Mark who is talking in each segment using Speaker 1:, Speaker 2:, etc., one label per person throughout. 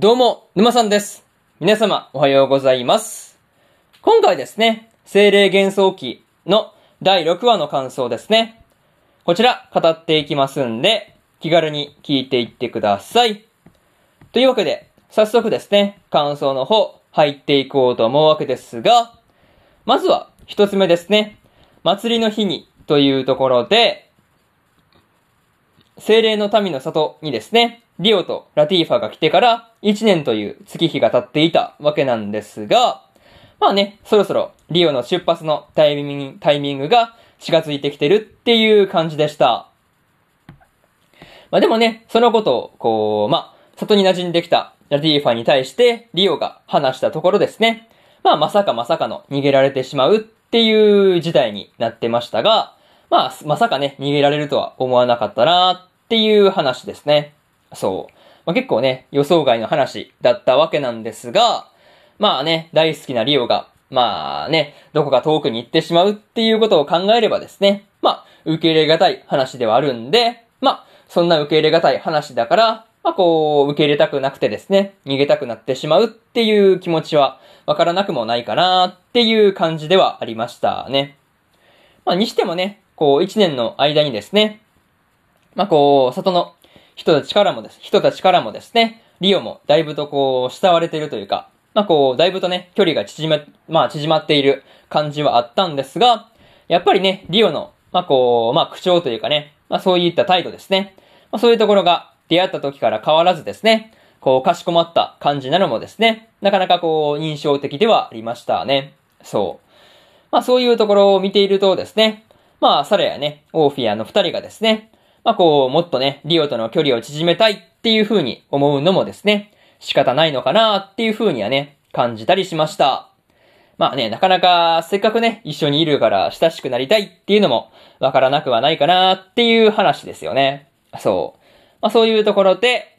Speaker 1: どうも、沼さんです。皆様、おはようございます。今回ですね、精霊幻想記の第6話の感想ですね。こちら、語っていきますんで、気軽に聞いていってください。というわけで、早速ですね、感想の方、入っていこうと思うわけですが、まずは、一つ目ですね、祭りの日にというところで、精霊の民の里にですね、リオとラティーファが来てから1年という月日が経っていたわけなんですが、まあね、そろそろリオの出発のタイミングタイミングが近づいてきてるっていう感じでした。まあでもね、そのことを、こう、まあ、里に馴染んできたラティーファに対してリオが話したところですね。まあまさかまさかの逃げられてしまうっていう事態になってましたが、まあ、まさかね、逃げられるとは思わなかったなっていう話ですね。そう。まあ、結構ね、予想外の話だったわけなんですが、まあね、大好きなリオが、まあね、どこか遠くに行ってしまうっていうことを考えればですね、まあ、受け入れがたい話ではあるんで、まあ、そんな受け入れがたい話だから、まあこう、受け入れたくなくてですね、逃げたくなってしまうっていう気持ちはわからなくもないかなっていう感じではありましたね。まあ、にしてもね、こう、一年の間にですね、まあこう、里の人たちからもです、人たちからもですね、リオもだいぶとこう、慕われているというか、まあこう、だいぶとね、距離が縮め、まあ縮まっている感じはあったんですが、やっぱりね、リオの、まあこう、まあ口調というかね、まあそういった態度ですね。まあそういうところが出会った時から変わらずですね、こう、かしこまった感じなのもですね、なかなかこう、印象的ではありましたね。そう。まあそういうところを見ているとですね、まあサラやね、オーフィアの二人がですね、まあこう、もっとね、リオとの距離を縮めたいっていう風に思うのもですね、仕方ないのかなっていう風にはね、感じたりしました。まあね、なかなかせっかくね、一緒にいるから親しくなりたいっていうのもわからなくはないかなっていう話ですよね。そう。まあそういうところで、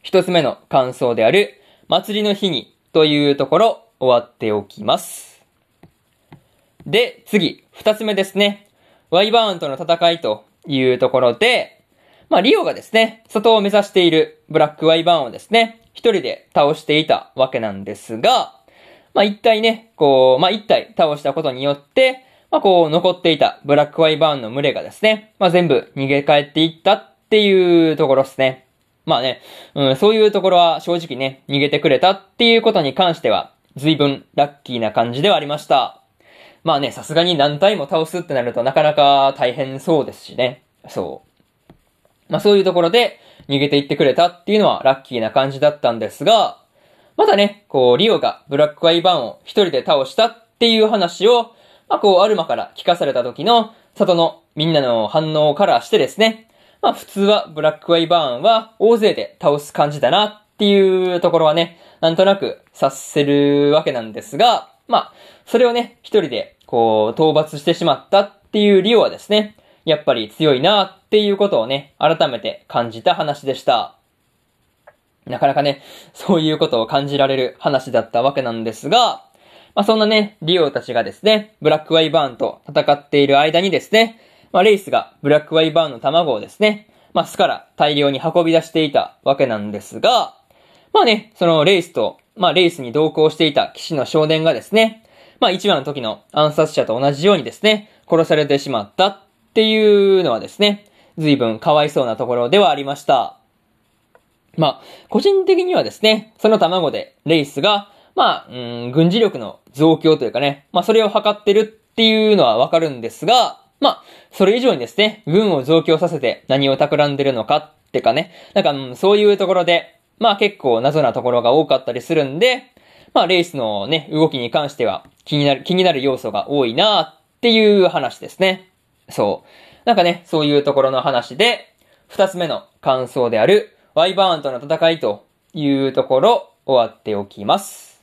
Speaker 1: 一つ目の感想である、祭りの日にというところ終わっておきます。で、次、二つ目ですね。ワイバーンとの戦いというところで、まあ、リオがですね、外を目指しているブラックワイバーンをですね、一人で倒していたわけなんですが、まあ、一体ね、こう、まあ、一体倒したことによって、まあ、こう、残っていたブラックワイバーンの群れがですね、まあ、全部逃げ帰っていったっていうところですね。まあね、うん、そういうところは正直ね、逃げてくれたっていうことに関しては、随分ラッキーな感じではありました。まあね、さすがに何体も倒すってなるとなかなか大変そうですしね。そう。まあそういうところで逃げていってくれたっていうのはラッキーな感じだったんですが、またね、こう、リオがブラックアイバーンを一人で倒したっていう話を、まあこう、アルマから聞かされた時の里のみんなの反応からしてですね、まあ普通はブラックアイバーンは大勢で倒す感じだなっていうところはね、なんとなく察せるわけなんですが、まあ、それをね、一人で、こう、討伐してしまったっていうリオはですね、やっぱり強いなっていうことをね、改めて感じた話でした。なかなかね、そういうことを感じられる話だったわけなんですが、まあそんなね、リオたちがですね、ブラックワイバーンと戦っている間にですね、まあレイスがブラックワイバーンの卵をですね、まあ巣から大量に運び出していたわけなんですが、まあね、そのレイスと、まあレイスに同行していた騎士の少年がですね、まあ一話の時の暗殺者と同じようにですね、殺されてしまったっていうのはですね、随分かわいそうなところではありました。まあ、個人的にはですね、その卵でレイスが、まあ、うん、軍事力の増強というかね、まあそれを図ってるっていうのはわかるんですが、まあ、それ以上にですね、軍を増強させて何を企んでるのかってかね、なんか、うん、そういうところで、まあ結構謎なところが多かったりするんで、まあレースのね、動きに関しては気になる、気になる要素が多いなっていう話ですね。そう。なんかね、そういうところの話で、二つ目の感想である、ワイバーンとの戦いというところ、終わっておきます。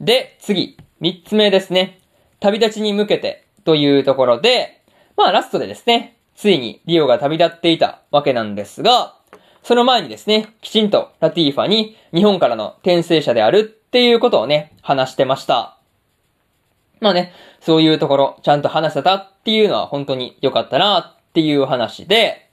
Speaker 1: で、次、三つ目ですね。旅立ちに向けてというところで、まあラストでですね、ついにリオが旅立っていたわけなんですが、その前にですね、きちんとラティーファに日本からの転生者であるっていうことをね、話してました。まあね、そういうところ、ちゃんと話せたっていうのは本当に良かったなっていう話で、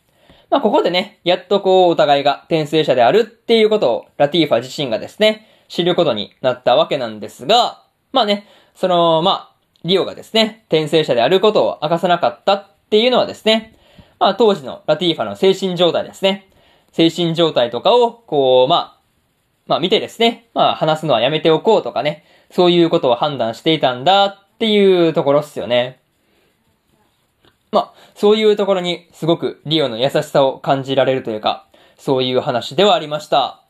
Speaker 1: まあ、ここでね、やっとこう、お互いが転生者であるっていうことを、ラティーファ自身がですね、知ることになったわけなんですが、まあね、その、まあ、リオがですね、転生者であることを明かさなかったっていうのはですね、まあ、当時のラティーファの精神状態ですね。精神状態とかを、こう、まあ、まあ見てですね、まあ話すのはやめておこうとかね、そういうことを判断していたんだっていうところっすよね。まあ、そういうところにすごくリオの優しさを感じられるというか、そういう話ではありました。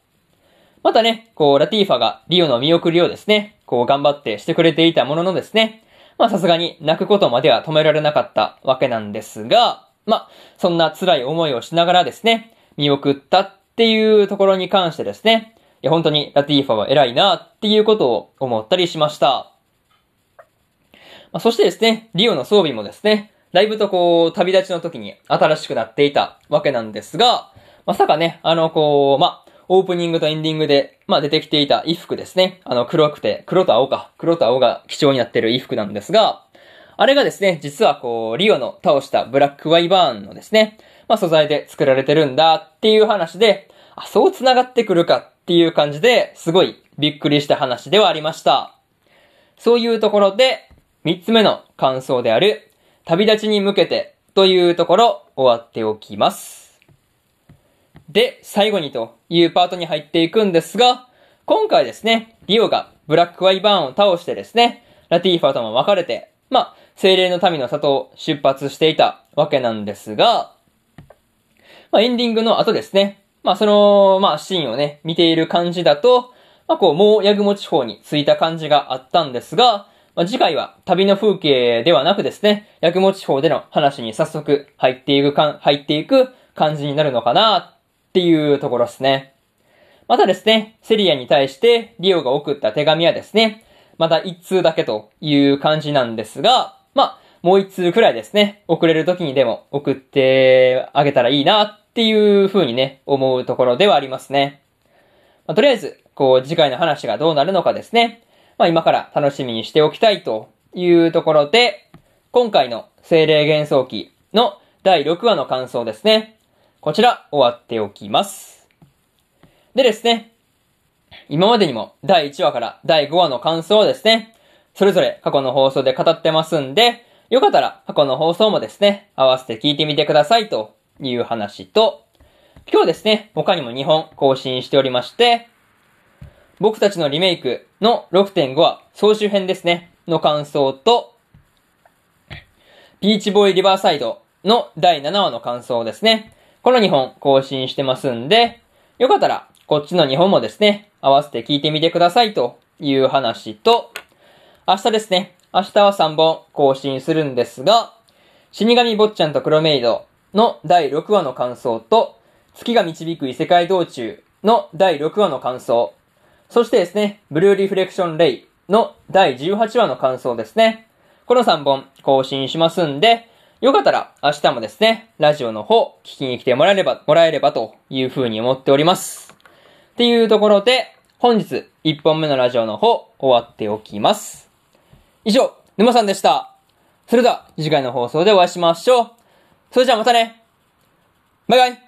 Speaker 1: またね、こう、ラティーファがリオの見送りをですね、こう頑張ってしてくれていたもののですね、まあさすがに泣くことまでは止められなかったわけなんですが、まあ、そんな辛い思いをしながらですね、見送ったっていうところに関してですね、いや本当にラティーファは偉いなっていうことを思ったりしました。まあ、そしてですね、リオの装備もですね、だいぶとこう、旅立ちの時に新しくなっていたわけなんですが、まさかね、あの、こう、まあ、オープニングとエンディングで、まあ、出てきていた衣服ですね。あの、黒くて、黒と青か。黒と青が基調になっている衣服なんですが、あれがですね、実はこう、リオの倒したブラックワイバーンのですね、まあ、素材で作られてるんだっていう話で、あ、そう繋がってくるかっていう感じで、すごいびっくりした話ではありました。そういうところで、三つ目の感想である、旅立ちに向けてというところ終わっておきます。で、最後にというパートに入っていくんですが、今回ですね、リオがブラックワイバーンを倒してですね、ラティーファとも別れて、まあ、精霊の民の里を出発していたわけなんですが、まあ、エンディングの後ですね、まあ、その、まあ、シーンをね、見ている感じだと、まあ、こう、もう、ヤグモ地方に着いた感じがあったんですが、まあ、次回は旅の風景ではなくですね、八雲地方での話に早速入っていくかん入っていく感じになるのかなっていうところですね。またですね、セリアに対してリオが送った手紙はですね、また一通だけという感じなんですが、まあ、もう一通くらいですね、送れる時にでも送ってあげたらいいなっていう風にね、思うところではありますね。まあ、とりあえず、こう、次回の話がどうなるのかですね、まあ今から楽しみにしておきたいというところで、今回の精霊幻想記の第6話の感想ですね。こちら終わっておきます。でですね、今までにも第1話から第5話の感想をですね、それぞれ過去の放送で語ってますんで、よかったら過去の放送もですね、合わせて聞いてみてくださいという話と、今日ですね、他にも2本更新しておりまして、僕たちのリメイクの6.5話総集編ですね、の感想と、ビーチボーイリバーサイドの第7話の感想ですね。この2本更新してますんで、よかったらこっちの2本もですね、合わせて聞いてみてくださいという話と、明日ですね、明日は3本更新するんですが、死神坊ちゃんと黒メイドの第6話の感想と、月が導く異世界道中の第6話の感想、そしてですね、ブルーリフレクションレイの第18話の感想ですね。この3本更新しますんで、よかったら明日もですね、ラジオの方聞きに来てもらえれば、もらえればという風に思っております。っていうところで、本日1本目のラジオの方終わっておきます。以上、沼さんでした。それでは次回の放送でお会いしましょう。それじゃあまたね。バイバイ。